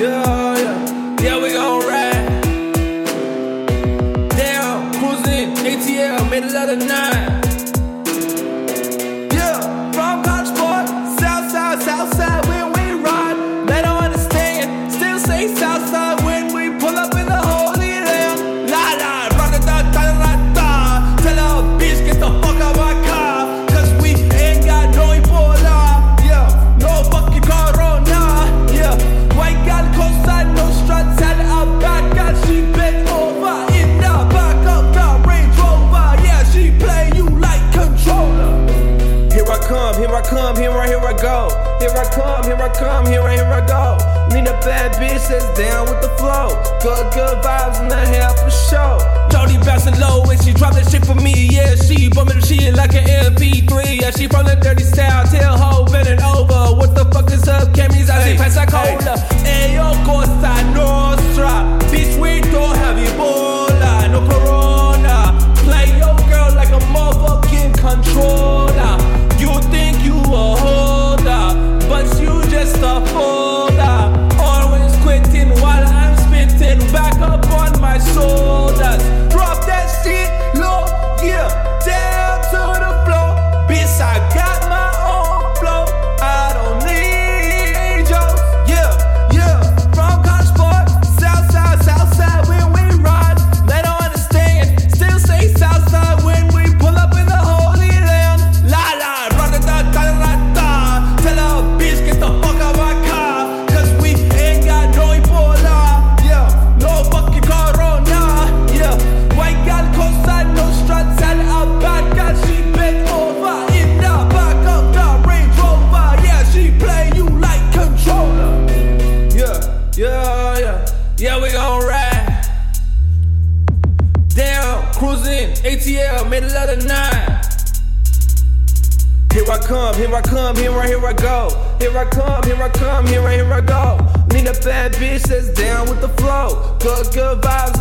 Yeah, yeah, yeah, we gon' ride. Cruising, ATL, made. Come, here I come, here I, here I go. Here I come, here I come, here I, here I go. Need a bad bitch that's down with the flow. Good, good vibes in the hair for sure. Jody bouncing low and she drop that shit for me. Yeah, she bumping the shit like an MP3. Yeah, she from the dirty style, ho, bend it over. Yeah, yeah, we gon' ride. Down, cruising, ATL, middle of the night. Here I come, here I come, here I, here I go. Here I come, here I come, here I, here I go. Need a bad bitch that's down with the flow. Good, good vibes